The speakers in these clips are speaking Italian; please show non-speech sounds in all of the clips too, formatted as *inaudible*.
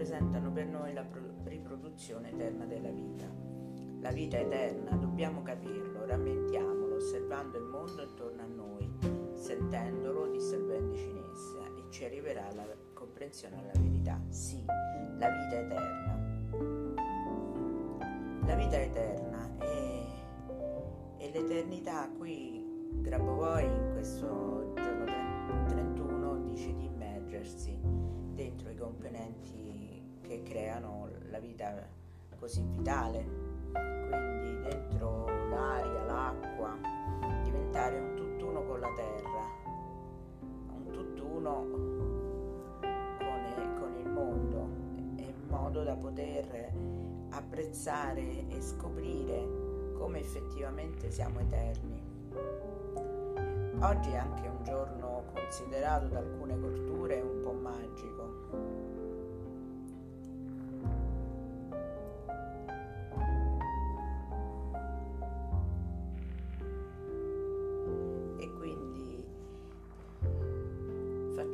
rappresentano per noi la riproduzione eterna della vita. La vita eterna, dobbiamo capirlo, rammentiamolo, osservando il mondo intorno a noi, sentendolo, dissolvendoci in essa e ci arriverà la comprensione alla verità. Sì, la vita eterna. La vita eterna è, è l'eternità qui Grabovoi in questo giorno 31 dice di immergersi dentro i componenti che creano la vita così vitale, quindi dentro l'aria, l'acqua, diventare un tutt'uno con la terra, un tutt'uno con, con il mondo, in modo da poter apprezzare e scoprire come effettivamente siamo eterni. Oggi è anche un giorno considerato da alcune culture un po' magico.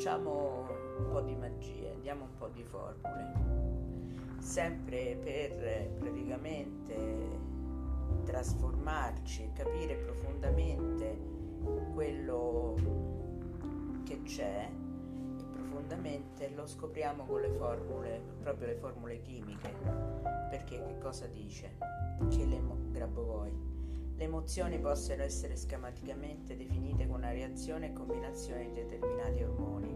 Facciamo un po' di magie, diamo un po' di formule sempre per praticamente trasformarci capire profondamente quello che c'è e profondamente lo scopriamo con le formule, proprio le formule chimiche, perché che cosa dice? Che le Grabovoi. Le emozioni possono essere schematicamente definite con una reazione e combinazione di determinati ormoni.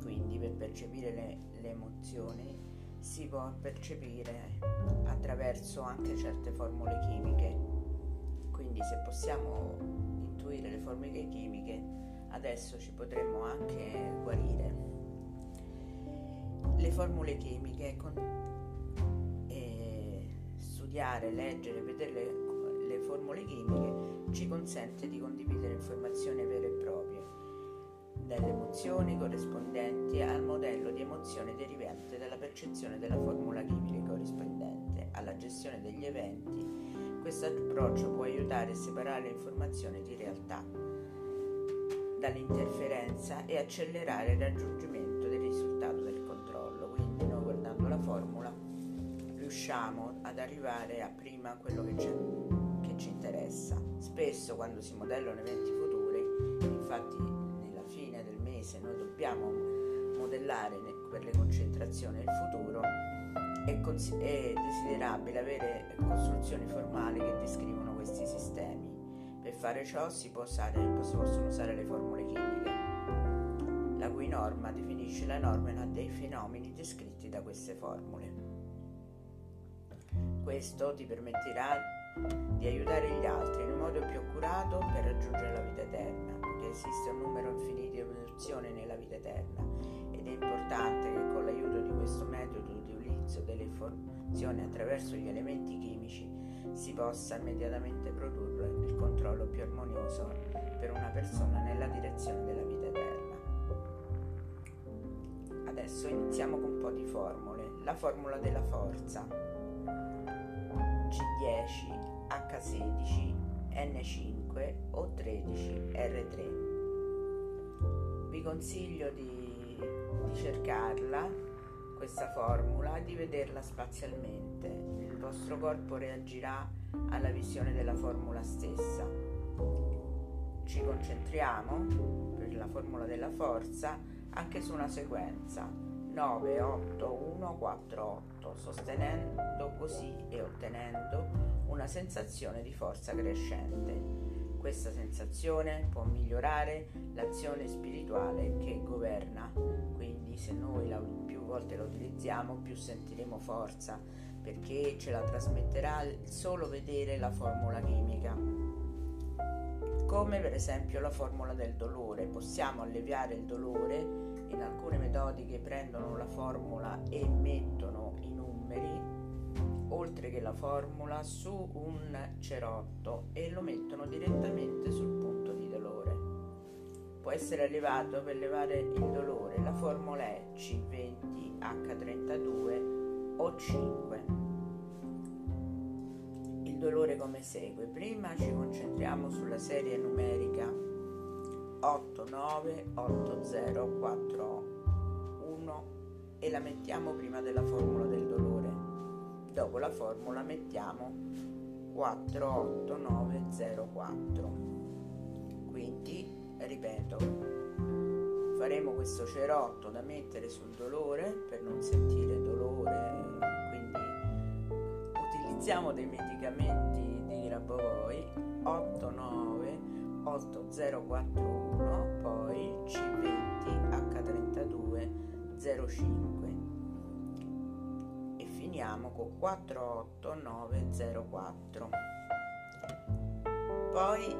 Quindi per percepire le, le emozioni si può percepire attraverso anche certe formule chimiche. Quindi se possiamo intuire le formule chimiche, adesso ci potremmo anche guarire. Le formule chimiche, con, eh, studiare, leggere, vedere le, le formule chimiche ci consente di condividere informazioni vere e proprie delle emozioni corrispondenti al modello di emozione derivante dalla percezione della formula chimica corrispondente alla gestione degli eventi. Questo approccio può aiutare a separare informazioni di realtà dall'interferenza e accelerare il raggiungimento del risultato del controllo. Quindi noi guardando la formula riusciamo ad arrivare a prima quello che, ci interessa. Spesso quando si modellano eventi futuri, infatti mese noi dobbiamo modellare per le concentrazioni il futuro, è, cons- è desiderabile avere costruzioni formali che descrivono questi sistemi. Per fare ciò si, usare, si possono usare le formule chimiche, la cui norma definisce la norma dei fenomeni descritti da queste formule. Questo ti permetterà di aiutare gli altri un modo più accurato per raggiungere la vita eterna, perché esiste un numero infinito di evoluzioni nella vita eterna ed è importante che con l'aiuto di questo metodo di utilizzo delle informazioni attraverso gli elementi chimici si possa immediatamente produrre il controllo più armonioso per una persona nella direzione della vita eterna. Adesso iniziamo con un po' di formule. La formula della forza. G10 H16, N5 o 13 R3. Vi consiglio di, di cercarla, questa formula, di vederla spazialmente. Il vostro corpo reagirà alla visione della formula stessa. Ci concentriamo per la formula della forza anche su una sequenza 9, 8, 1, 4, 8, sostenendo così e ottenendo una sensazione di forza crescente. Questa sensazione può migliorare l'azione spirituale che governa, quindi se noi la, più volte la utilizziamo più sentiremo forza perché ce la trasmetterà solo vedere la formula chimica. Come per esempio la formula del dolore, possiamo alleviare il dolore in alcune metodiche prendono la formula e mettono i numeri oltre che la formula su un cerotto e lo mettono direttamente sul punto di dolore. Può essere allevato per levare il dolore. La formula è C20H32 O5. Il dolore come segue. Prima ci concentriamo sulla serie numerica 8, 9, 8, 0, 4, 1 e la mettiamo prima della formula del dolore. Dopo la formula mettiamo 4, 8, 9, 0, 4. Quindi, ripeto, faremo questo cerotto da mettere sul dolore per non sentire dolore, quindi utilizziamo dei medicamenti di Grabovoi 8, 9, 8041, poi C20, H32, 05 e finiamo con 48904. Poi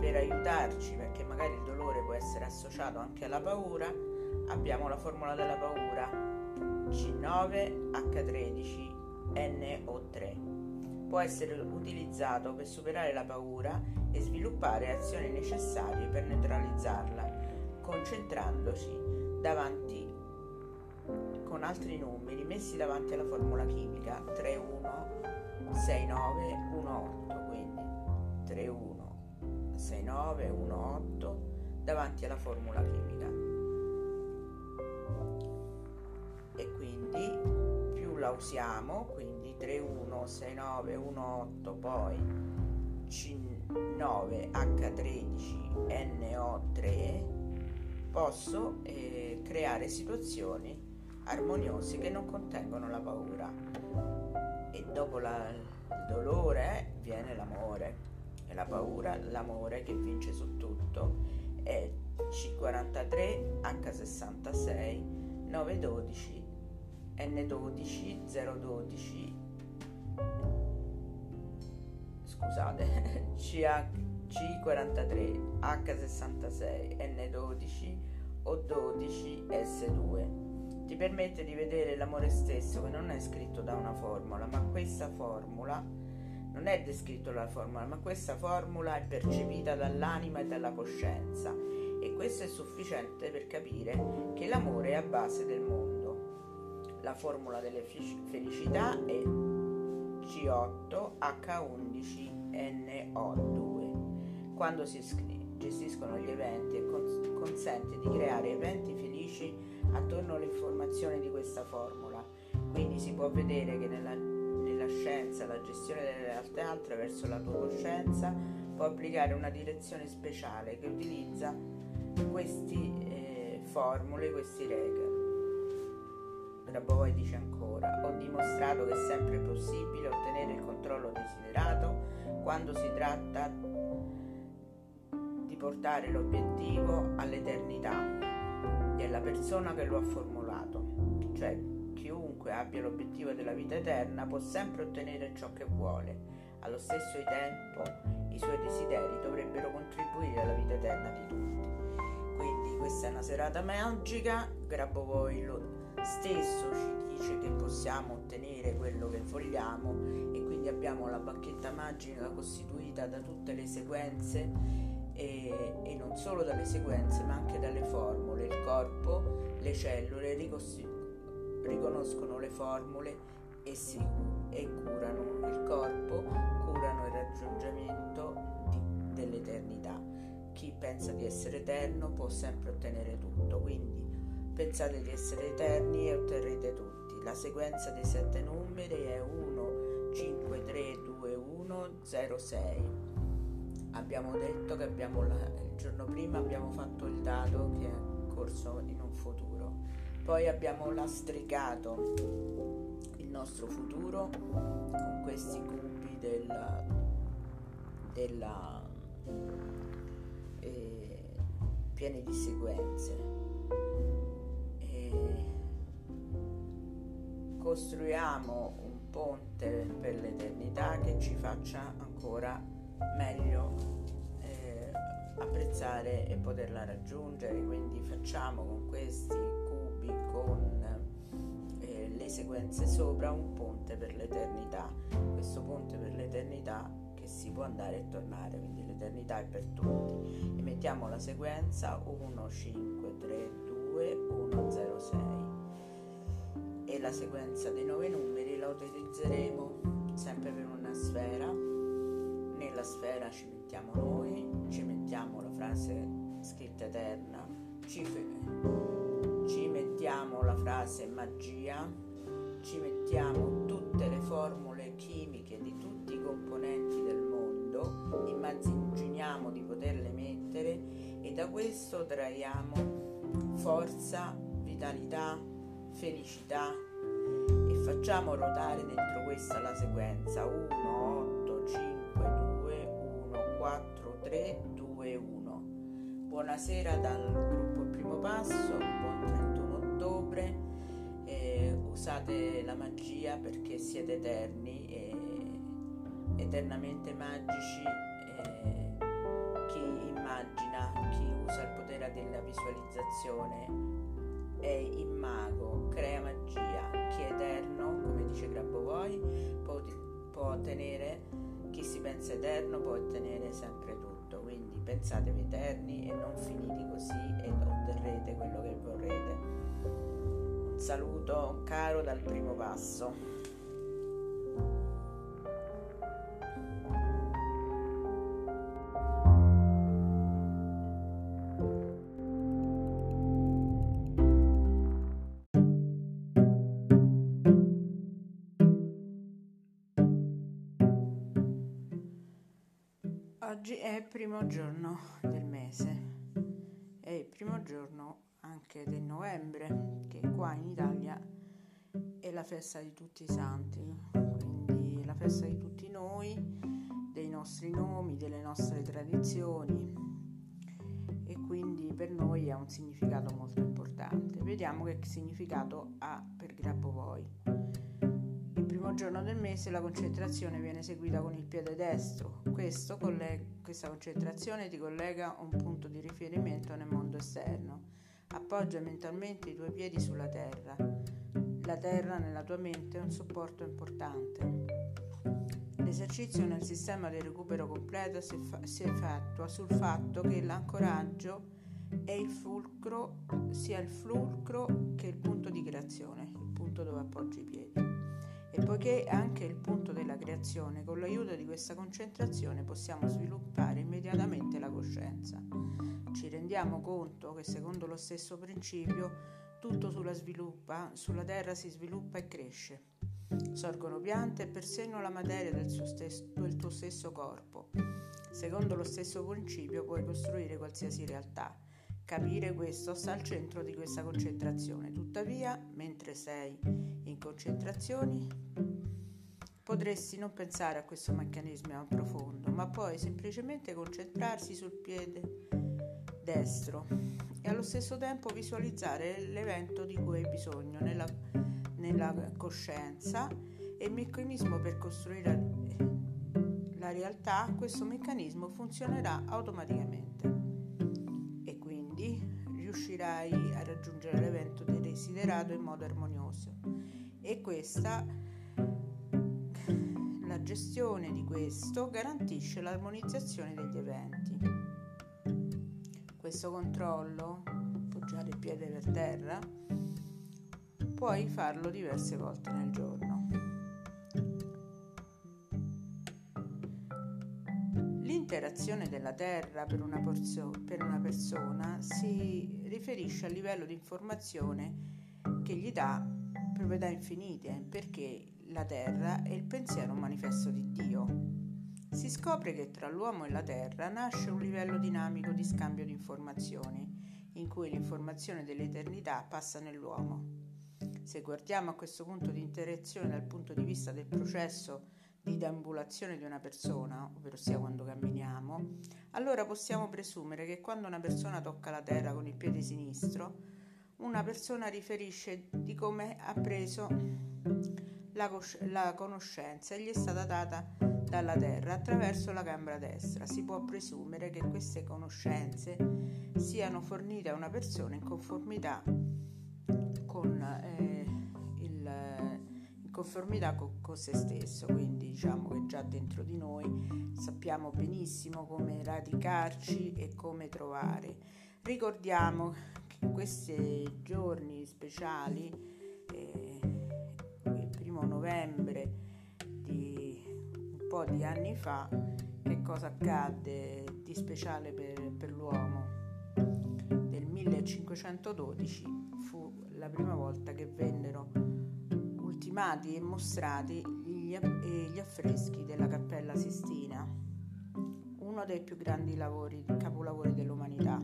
per aiutarci, perché magari il dolore può essere associato anche alla paura, abbiamo la formula della paura C9H13NO3 può essere utilizzato per superare la paura e sviluppare azioni necessarie per neutralizzarla, concentrandosi davanti con altri numeri messi davanti alla formula chimica 316918, quindi 316918 davanti alla formula chimica. E quindi la usiamo, quindi 316918 poi C9H13NO3 posso eh, creare situazioni armoniose che non contengono la paura. E dopo la, il dolore viene l'amore e la paura l'amore che vince su tutto. È C43 H66 912 N12 012 scusate C43 H66 N12 o 12 S2 ti permette di vedere l'amore stesso che non è scritto da una formula, ma questa formula non è descritto dalla formula, ma questa formula è percepita dall'anima e dalla coscienza. E questo è sufficiente per capire che l'amore è a base del mondo. La formula delle felicità è C8H11NO2. Quando si gestiscono gli eventi e consente di creare eventi felici attorno all'informazione di questa formula. Quindi si può vedere che nella, nella scienza la gestione delle realtà attraverso la tua coscienza può applicare una direzione speciale che utilizza queste eh, formule, questi regole. Grabovoi dice ancora, ho dimostrato che è sempre possibile ottenere il controllo desiderato quando si tratta di portare l'obiettivo all'eternità della persona che lo ha formulato, cioè chiunque abbia l'obiettivo della vita eterna può sempre ottenere ciò che vuole. Allo stesso tempo i suoi desideri dovrebbero contribuire alla vita eterna di tutti. Quindi questa è una serata magica, Grabovoi lo stesso ci dice che possiamo ottenere quello che vogliamo e quindi abbiamo la bacchetta magica costituita da tutte le sequenze e, e, non solo dalle sequenze ma anche dalle formule. Il corpo, le cellule riconoscono le formule e, si, e curano il corpo, curano il raggiungimento di, dell'eternità. Chi pensa di essere eterno può sempre ottenere tutto, quindi pensate di essere eterni e otterrete tutti. La sequenza dei sette numeri è 1, 5, 3, 2, 1, 0, 6 abbiamo detto che abbiamo la, il giorno prima abbiamo fatto il dato che è corso in un futuro. Poi abbiamo lastricato il nostro futuro con questi cubi della, della eh, pieni di sequenze costruiamo un ponte per l'eternità che ci faccia ancora meglio eh, apprezzare e poterla raggiungere. Quindi facciamo con questi cubi, con eh, le sequenze sopra, un ponte per l'eternità. Questo ponte per l'eternità che si può andare e tornare, quindi l'eternità è per tutti. E mettiamo la sequenza 1, 5, 3, 2, 1, 0, 6 e la sequenza dei nove numeri la utilizzeremo sempre per una sfera. Nella sfera ci mettiamo noi, ci mettiamo la frase scritta eterna, ci, ci mettiamo la frase magia, ci mettiamo tutte le formule chimiche di tutti i componenti del mondo, immaginiamo di poterle mettere e da questo traiamo forza, vitalità, felicità e facciamo ruotare dentro questa la sequenza 1, 8, 5, 2, 1, 4, 3, 2, 1. Buonasera dal gruppo Primo Passo, buon 31 ottobre, eh, usate la magia perché siete eterni e eternamente magici. Immagina, chi usa il potere della visualizzazione è immago, crea magia, chi è eterno, come dice Grabovoi, può, può ottenere, chi si pensa eterno può ottenere sempre tutto, quindi pensatevi eterni e non finiti così e otterrete quello che vorrete. Un saluto caro dal primo passo. Primo giorno del mese, è il primo giorno anche del novembre, che qua in Italia è la festa di tutti i santi, quindi la festa di tutti noi, dei nostri nomi, delle nostre tradizioni. E quindi per noi ha un significato molto importante. Vediamo che significato ha per Grabovoi primo giorno del mese la concentrazione viene eseguita con il piede destro. Collega, questa concentrazione ti collega a un punto di riferimento nel mondo esterno. Appoggia mentalmente i tuoi piedi sulla terra. La terra nella tua mente è un supporto importante. L'esercizio nel sistema di recupero completo si, fa- si effettua sul fatto che l'ancoraggio è il fulcro, sia il fulcro che il punto di creazione, il punto dove appoggi i piedi. E poiché è anche il punto della creazione, con l'aiuto di questa concentrazione possiamo sviluppare immediatamente la coscienza. Ci rendiamo conto che secondo lo stesso principio tutto sulla, sviluppa, sulla terra si sviluppa e cresce. Sorgono piante e persino la materia del, stesso, del tuo stesso corpo. Secondo lo stesso principio puoi costruire qualsiasi realtà. Capire questo sta al centro di questa concentrazione. Tuttavia, mentre sei in concentrazioni, potresti non pensare a questo meccanismo profondo, ma poi semplicemente concentrarsi sul piede destro e allo stesso tempo visualizzare l'evento di cui hai bisogno nella, nella coscienza e il meccanismo per costruire la realtà, questo meccanismo funzionerà automaticamente riuscirai a raggiungere l'evento desiderato in modo armonioso. E questa, la gestione di questo garantisce l'armonizzazione degli eventi. Questo controllo, appoggiare il piede per terra, puoi farlo diverse volte nel giorno. L'interazione della Terra per una, porzo, per una, persona si riferisce al livello di informazione che gli dà proprietà infinite, perché la Terra è il pensiero manifesto di Dio. Si scopre che tra l'uomo e la Terra nasce un livello dinamico di scambio di informazioni, in cui l'informazione dell'eternità passa nell'uomo. Se guardiamo a questo punto di interazione dal punto di vista del processo di deambulazione di una persona, ovvero sia quando camminiamo, allora possiamo presumere che quando una persona tocca la terra con il piede sinistro, una persona riferisce di come ha preso la, cos- la conoscenza e gli è stata data dalla terra attraverso la gamba destra. Si può presumere che queste conoscenze siano fornite a una persona in conformità con eh, conformità con, con se stesso, quindi diciamo che già dentro di noi sappiamo benissimo come radicarci e come trovare. Ricordiamo che in questi giorni speciali, eh, il primo novembre di po' di anni fa che cosa accadde di speciale per, per l'uomo. Nel 1512 fu la prima volta che vennero ultimati e mostrati gli, gli affreschi della Cappella Sistina, uno dei più grandi lavori, capolavori dell'umanità.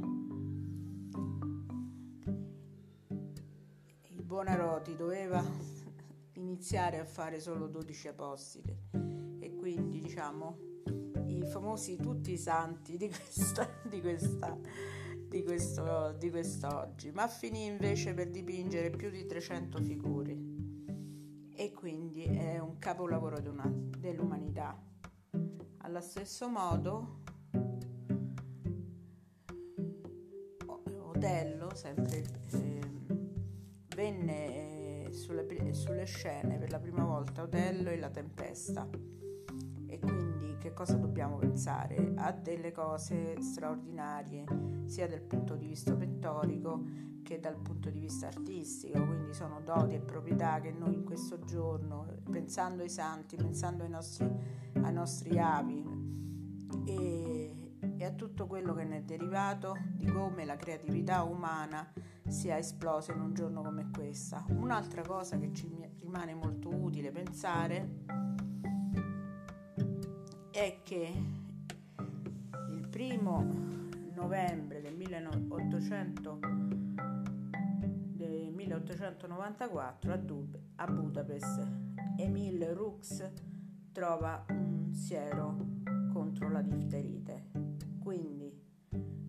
Il Buonarroti doveva *laughs* iniziare a fare solo 12 apostoli e quindi diciamo i famosi tutti i santi di questa, *laughs* di questa di, questo, di quest'oggi, ma finì invece per dipingere più di 300 figure e quindi è un capolavoro dell'umanità. Allo stesso modo, Otello, sempre, eh, venne sulle, sulle scene per la prima volta Otello e la tempesta e quindi che cosa dobbiamo pensare? A delle cose straordinarie sia dal punto di vista pittorico che dal punto di vista artistico, quindi sono doti e proprietà che noi in questo giorno, pensando ai santi, pensando ai nostri, ai nostri avi e, e a tutto quello che ne è derivato, di come la creatività umana sia esplosa in un giorno come questa. Un'altra cosa che ci rimane molto utile pensare è che il primo novembre del 1800, del 1894 a, Dub, a Budapest Emil Rux trova un siero contro la difterite. Quindi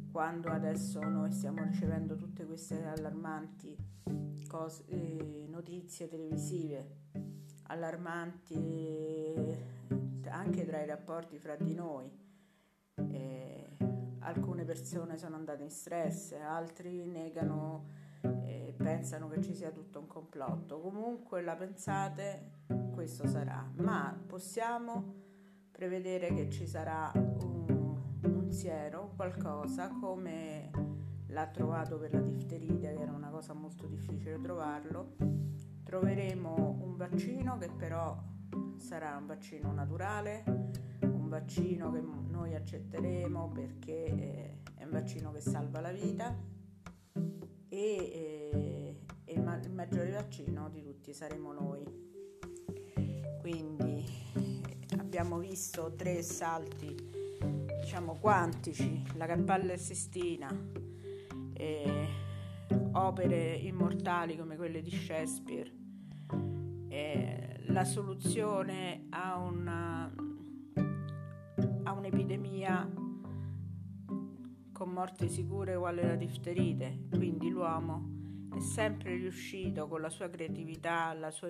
quando adesso noi stiamo ricevendo tutte queste allarmanti cose, eh, notizie televisive, allarmanti anche tra i rapporti fra di noi. Eh, alcune persone sono andate in stress, altri negano pensano che ci sia tutto un complotto. Comunque la pensate, questo sarà, ma possiamo prevedere che ci sarà un, un siero, qualcosa come l'ha trovato per la difterite, che era una cosa molto difficile trovarlo. Troveremo un vaccino che però sarà un vaccino naturale, un vaccino che noi accetteremo perché è un vaccino che salva la vita e, eh, e il, ma- il maggiore vaccino di tutti saremo noi. Quindi abbiamo visto tre salti diciamo quantici, la Cappella Sistina, eh, opere immortali come quelle di Shakespeare, eh, la soluzione a, una, a un'epidemia con morte sicure uguale la difterite, quindi l'uomo è sempre riuscito con la sua creatività, la sua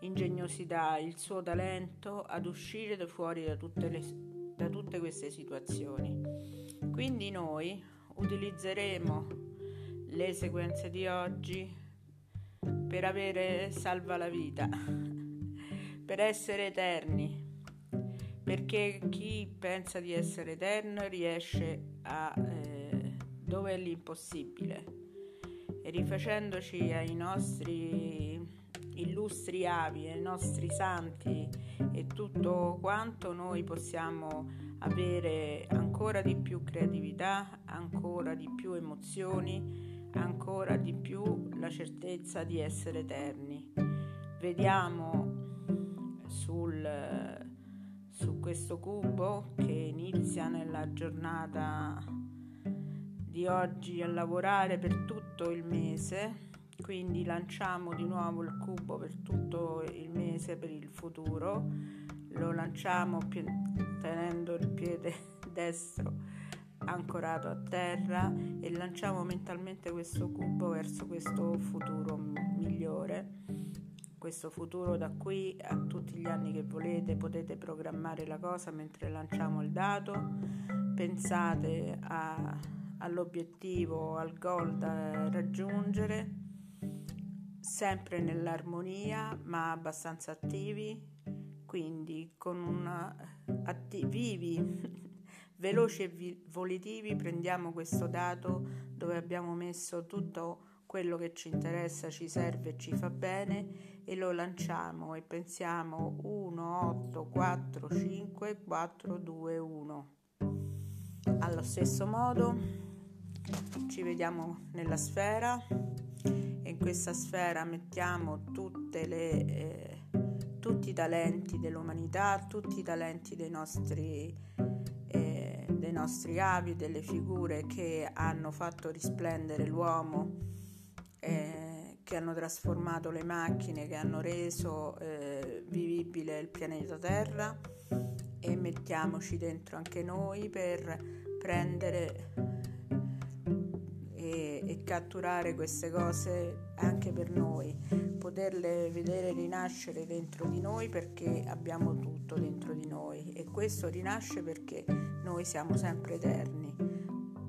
ingegnosità, il suo talento ad uscire fuori da tutte, le, da tutte queste situazioni. Quindi noi utilizzeremo le sequenze di oggi per avere salva la vita, *laughs* per essere eterni, perché chi pensa di essere eterno riesce a eh, dove è l'impossibile e rifacendoci ai nostri illustri avi, ai nostri santi e tutto quanto noi possiamo avere ancora di più creatività, ancora di più emozioni, ancora di più la certezza di essere eterni. Vediamo sul, su questo cubo che inizia nella giornata di oggi a lavorare per tutto il mese, quindi lanciamo di nuovo il cubo per tutto il mese per il futuro, lo lanciamo tenendo il piede *laughs* destro ancorato a terra e lanciamo mentalmente questo cubo verso questo futuro migliore. Questo futuro da qui a tutti gli anni che volete potete programmare la cosa mentre lanciamo il dato. Pensate a, all'obiettivo, al goal da raggiungere, sempre nell'armonia ma abbastanza attivi, quindi con una atti- vivi veloci e vi- volitivi prendiamo questo dato dove abbiamo messo tutto quello che ci interessa, ci serve, ci fa bene e lo lanciamo e pensiamo 1, 8, 4, 5, 4, 2, 1. Allo stesso modo ci vediamo nella sfera e in questa sfera mettiamo le, eh, tutti i talenti dell'umanità, tutti i talenti dei nostri, eh, dei nostri avi, delle figure che hanno fatto risplendere l'uomo eh, che hanno trasformato le macchine, che hanno reso eh, vivibile il pianeta Terra e mettiamoci dentro anche noi per prendere e, e catturare queste cose anche per noi, poterle vedere rinascere dentro di noi perché abbiamo tutto dentro di noi. E questo rinasce perché noi siamo sempre eterni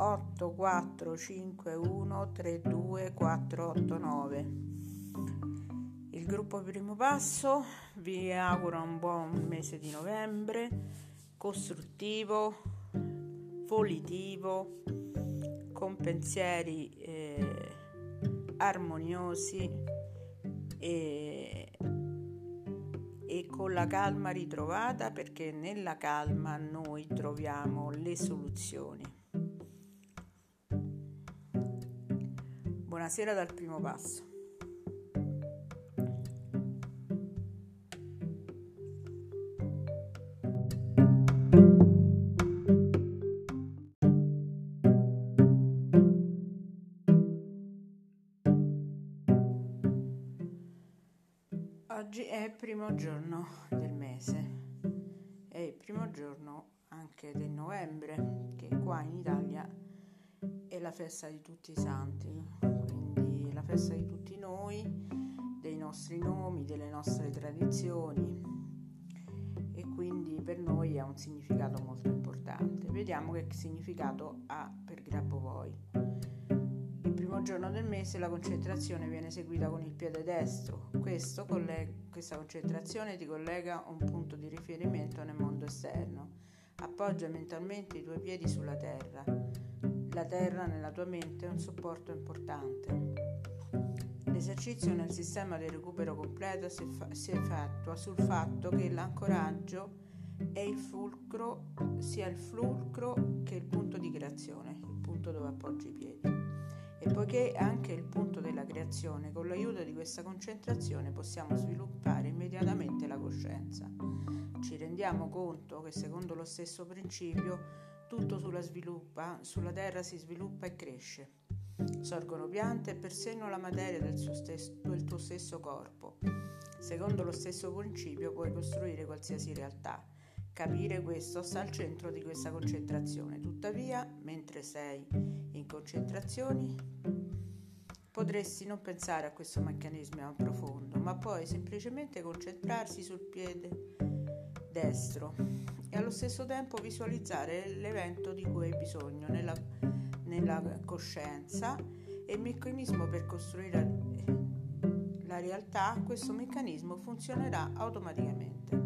8 4 5 1 3 2 4 8 9 il gruppo primo passo vi augura un buon mese di novembre costruttivo volitivo con pensieri eh, armoniosi e, e con la calma ritrovata perché nella calma noi troviamo le soluzioni Buonasera dal primo passo. Oggi è il primo giorno del mese, è il primo giorno anche del novembre, che qua in Italia è la festa di tutti i santi, festa di tutti noi, dei nostri nomi, delle nostre tradizioni e quindi per noi ha un significato molto importante. Vediamo che significato ha per Grabovoi. Il primo giorno del mese la concentrazione viene eseguita con il piede destro. Questo, questa concentrazione ti collega a un punto di riferimento nel mondo esterno. Appoggia mentalmente i tuoi piedi sulla terra. La terra nella tua mente è un supporto importante. L'esercizio nel sistema di recupero completo si, fa- si effettua sul fatto che l'ancoraggio è il fulcro, sia il fulcro che il punto di creazione, il punto dove appoggi i piedi. E poiché anche il punto della creazione, con l'aiuto di questa concentrazione possiamo sviluppare immediatamente la coscienza. Ci rendiamo conto che secondo lo stesso principio tutto sulla, sviluppa, sulla terra si sviluppa e cresce Sorgono piante e persino la materia del, stesso, del tuo stesso corpo. Secondo lo stesso principio puoi costruire qualsiasi realtà. Capire questo sta al centro di questa concentrazione. Tuttavia, mentre sei in concentrazioni, potresti non pensare a questo meccanismo profondo, ma poi semplicemente concentrarsi sul piede destro e allo stesso tempo visualizzare l'evento di cui hai bisogno nella nella coscienza e il meccanismo per costruire la realtà, questo meccanismo funzionerà automaticamente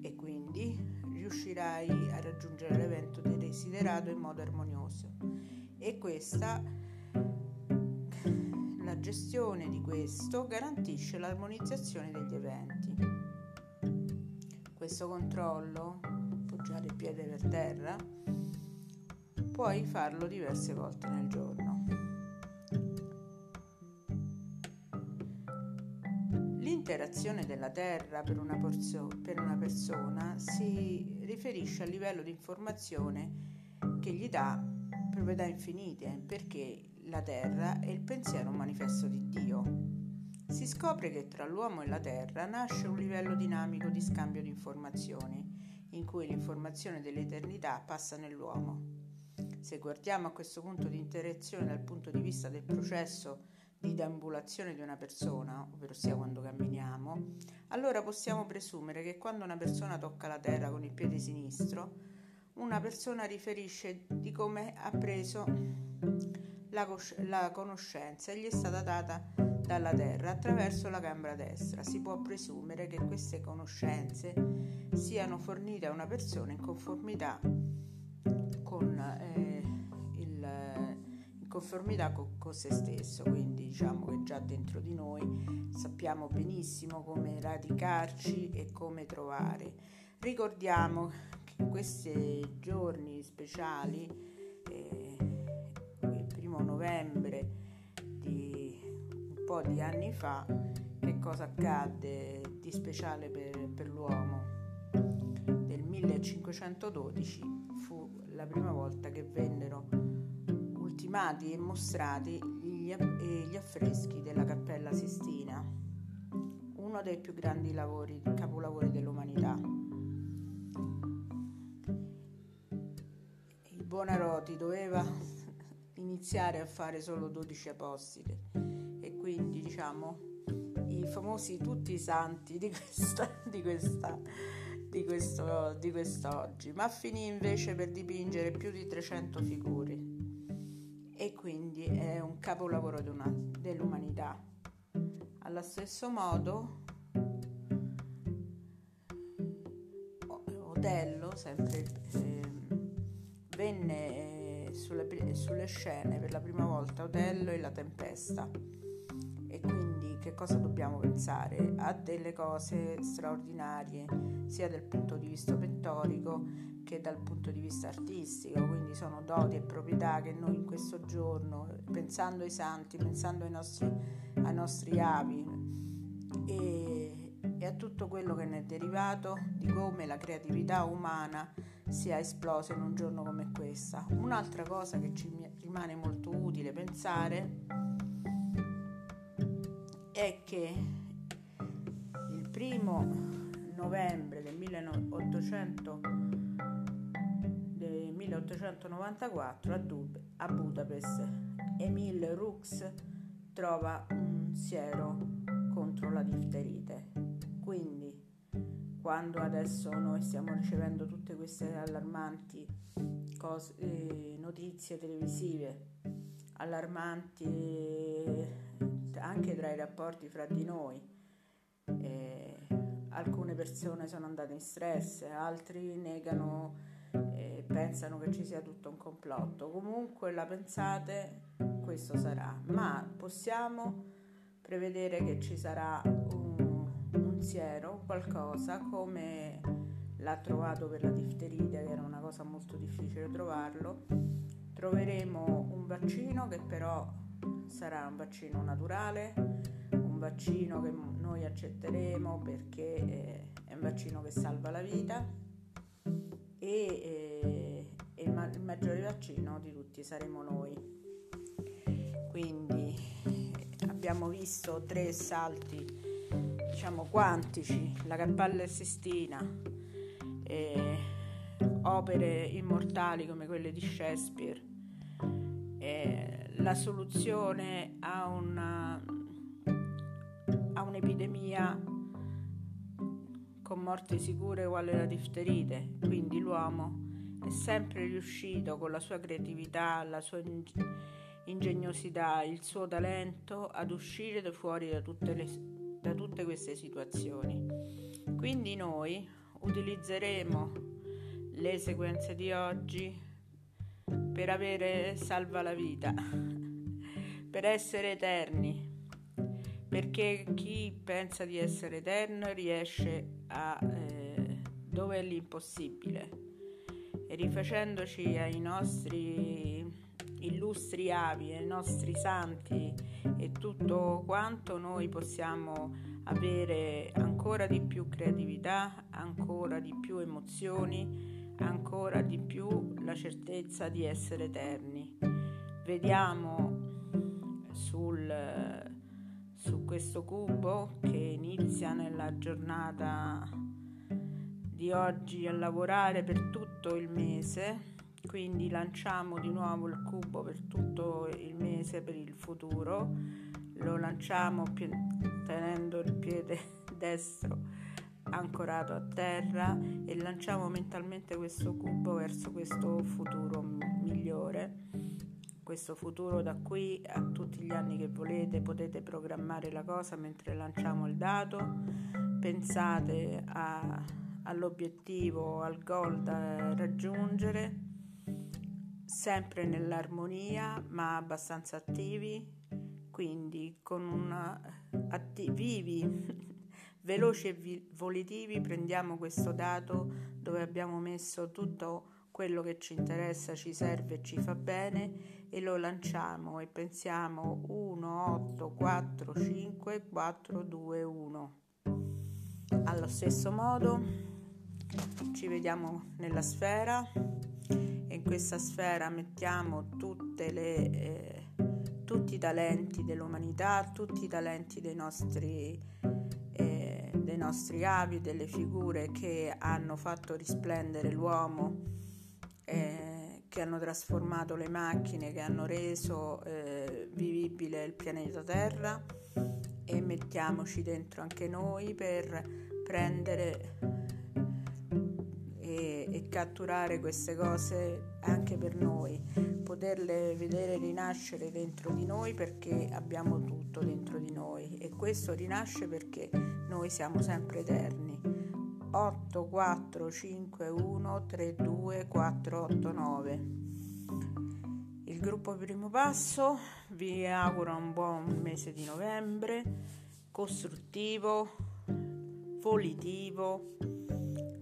e quindi riuscirai a raggiungere l'evento desiderato in modo armonioso. E questa la gestione di questo garantisce l'armonizzazione degli eventi. Questo controllo, appoggiare il piede per terra, puoi farlo diverse volte nel giorno. L'interazione della Terra per una, porzo- per una persona si riferisce al livello di informazione che gli dà proprietà infinite perché la Terra è il pensiero manifesto di Dio. Si scopre che tra l'uomo e la Terra nasce un livello dinamico di scambio di informazioni, in cui l'informazione dell'eternità passa nell'uomo. Se guardiamo a questo punto di interazione dal punto di vista del processo di deambulazione di una persona, ovvero sia quando camminiamo, allora possiamo presumere che quando una persona tocca la terra con il piede sinistro, una persona riferisce di come ha preso la, cos- la conoscenza e gli è stata data dalla terra attraverso la gamba destra. Si può presumere che queste conoscenze siano fornite a una persona in conformità con eh, conformità con, con se stesso, quindi diciamo che già dentro di noi sappiamo benissimo come radicarci e come trovare. Ricordiamo che in questi giorni speciali, eh, il primo novembre di un po' di anni fa, che cosa accadde di speciale per, per l'uomo? Nel 1512 fu la prima volta che vennero ultimati e mostrati gli, gli affreschi della Cappella Sistina, uno dei più grandi lavori, capolavori dell'umanità. Il Buonarroti doveva iniziare a fare solo 12 apostoli e quindi diciamo i famosi tutti i santi di questa, di questa di, questo, di quest'oggi, ma finì invece per dipingere più di 300 figure e quindi è un capolavoro dell'umanità. Allo stesso modo, Otello, sempre eh, venne eh, sulle, sulle scene per la prima volta Otello e la tempesta. Che cosa dobbiamo pensare? A delle cose straordinarie, sia dal punto di vista pittorico che dal punto di vista artistico, quindi sono doti e proprietà che noi in questo giorno, pensando ai santi, pensando ai nostri, ai nostri avi e, e a tutto quello che ne è derivato, di come la creatività umana sia esplosa in un giorno come questa. Un'altra cosa che ci rimane molto utile pensare è che il primo novembre del 1800 1894 a, Dub- a Budapest Emil Rux trova un siero contro la difterite. Quindi, quando adesso noi stiamo ricevendo tutte queste allarmanti cose, eh, notizie televisive, allarmanti eh, anche tra i rapporti fra di noi, eh, alcune persone sono andate in stress, altri negano e pensano che ci sia tutto un complotto. Comunque la pensate, questo sarà, ma possiamo prevedere che ci sarà un, un siero, qualcosa come l'ha trovato per la difterite, che era una cosa molto difficile trovarlo. Troveremo un vaccino che però sarà un vaccino naturale, un vaccino che noi accetteremo perché è un vaccino che salva la vita e, eh, e il, ma- il maggiore vaccino di tutti saremo noi. Quindi abbiamo visto tre salti diciamo quantici, la Cappella Sistina, eh, opere immortali come quelle di Shakespeare, eh, la soluzione a, una, a un'epidemia con morte sicure uguale la difterite, quindi l'uomo è sempre riuscito con la sua creatività, la sua ingegnosità, il suo talento ad uscire da fuori da tutte, le, da tutte queste situazioni. Quindi noi utilizzeremo le sequenze di oggi per avere salva la vita, per essere eterni, perché chi pensa di essere eterno riesce a eh, dove è l'impossibile. E rifacendoci ai nostri illustri avi, ai nostri santi e tutto quanto noi possiamo avere ancora di più creatività, ancora di più emozioni, ancora di più la certezza di essere eterni. Vediamo sul su questo cubo che inizia nella giornata di oggi a lavorare per tutto il mese quindi lanciamo di nuovo il cubo per tutto il mese per il futuro lo lanciamo tenendo il piede *laughs* destro ancorato a terra e lanciamo mentalmente questo cubo verso questo futuro migliore. Questo futuro da qui a tutti gli anni che volete, potete programmare la cosa mentre lanciamo il dato, pensate a, all'obiettivo, al goal da raggiungere, sempre nell'armonia ma abbastanza attivi, quindi con una atti- vivi, veloci e vi- volitivi prendiamo questo dato dove abbiamo messo tutto quello che ci interessa, ci serve e ci fa bene e lo lanciamo e pensiamo 1, 8, 4, 5, 4, 2, 1. Allo stesso modo ci vediamo nella sfera e in questa sfera mettiamo le, eh, tutti i talenti dell'umanità, tutti i talenti dei nostri, nostri avi, delle figure che hanno fatto risplendere l'uomo eh, che hanno trasformato le macchine, che hanno reso eh, vivibile il pianeta Terra. E mettiamoci dentro anche noi per prendere e, e catturare queste cose anche per noi, poterle vedere rinascere dentro di noi perché abbiamo tutto dentro di noi. E questo rinasce perché noi siamo sempre eterni. 8 4 5 1 3 2 4 8 9 il gruppo primo passo vi augura un buon mese di novembre costruttivo volitivo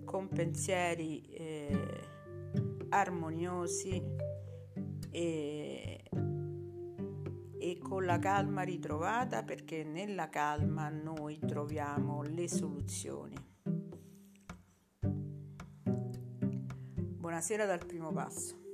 con pensieri eh, armoniosi e, e con la calma ritrovata perché nella calma noi troviamo le soluzioni Buonasera dal primo passo.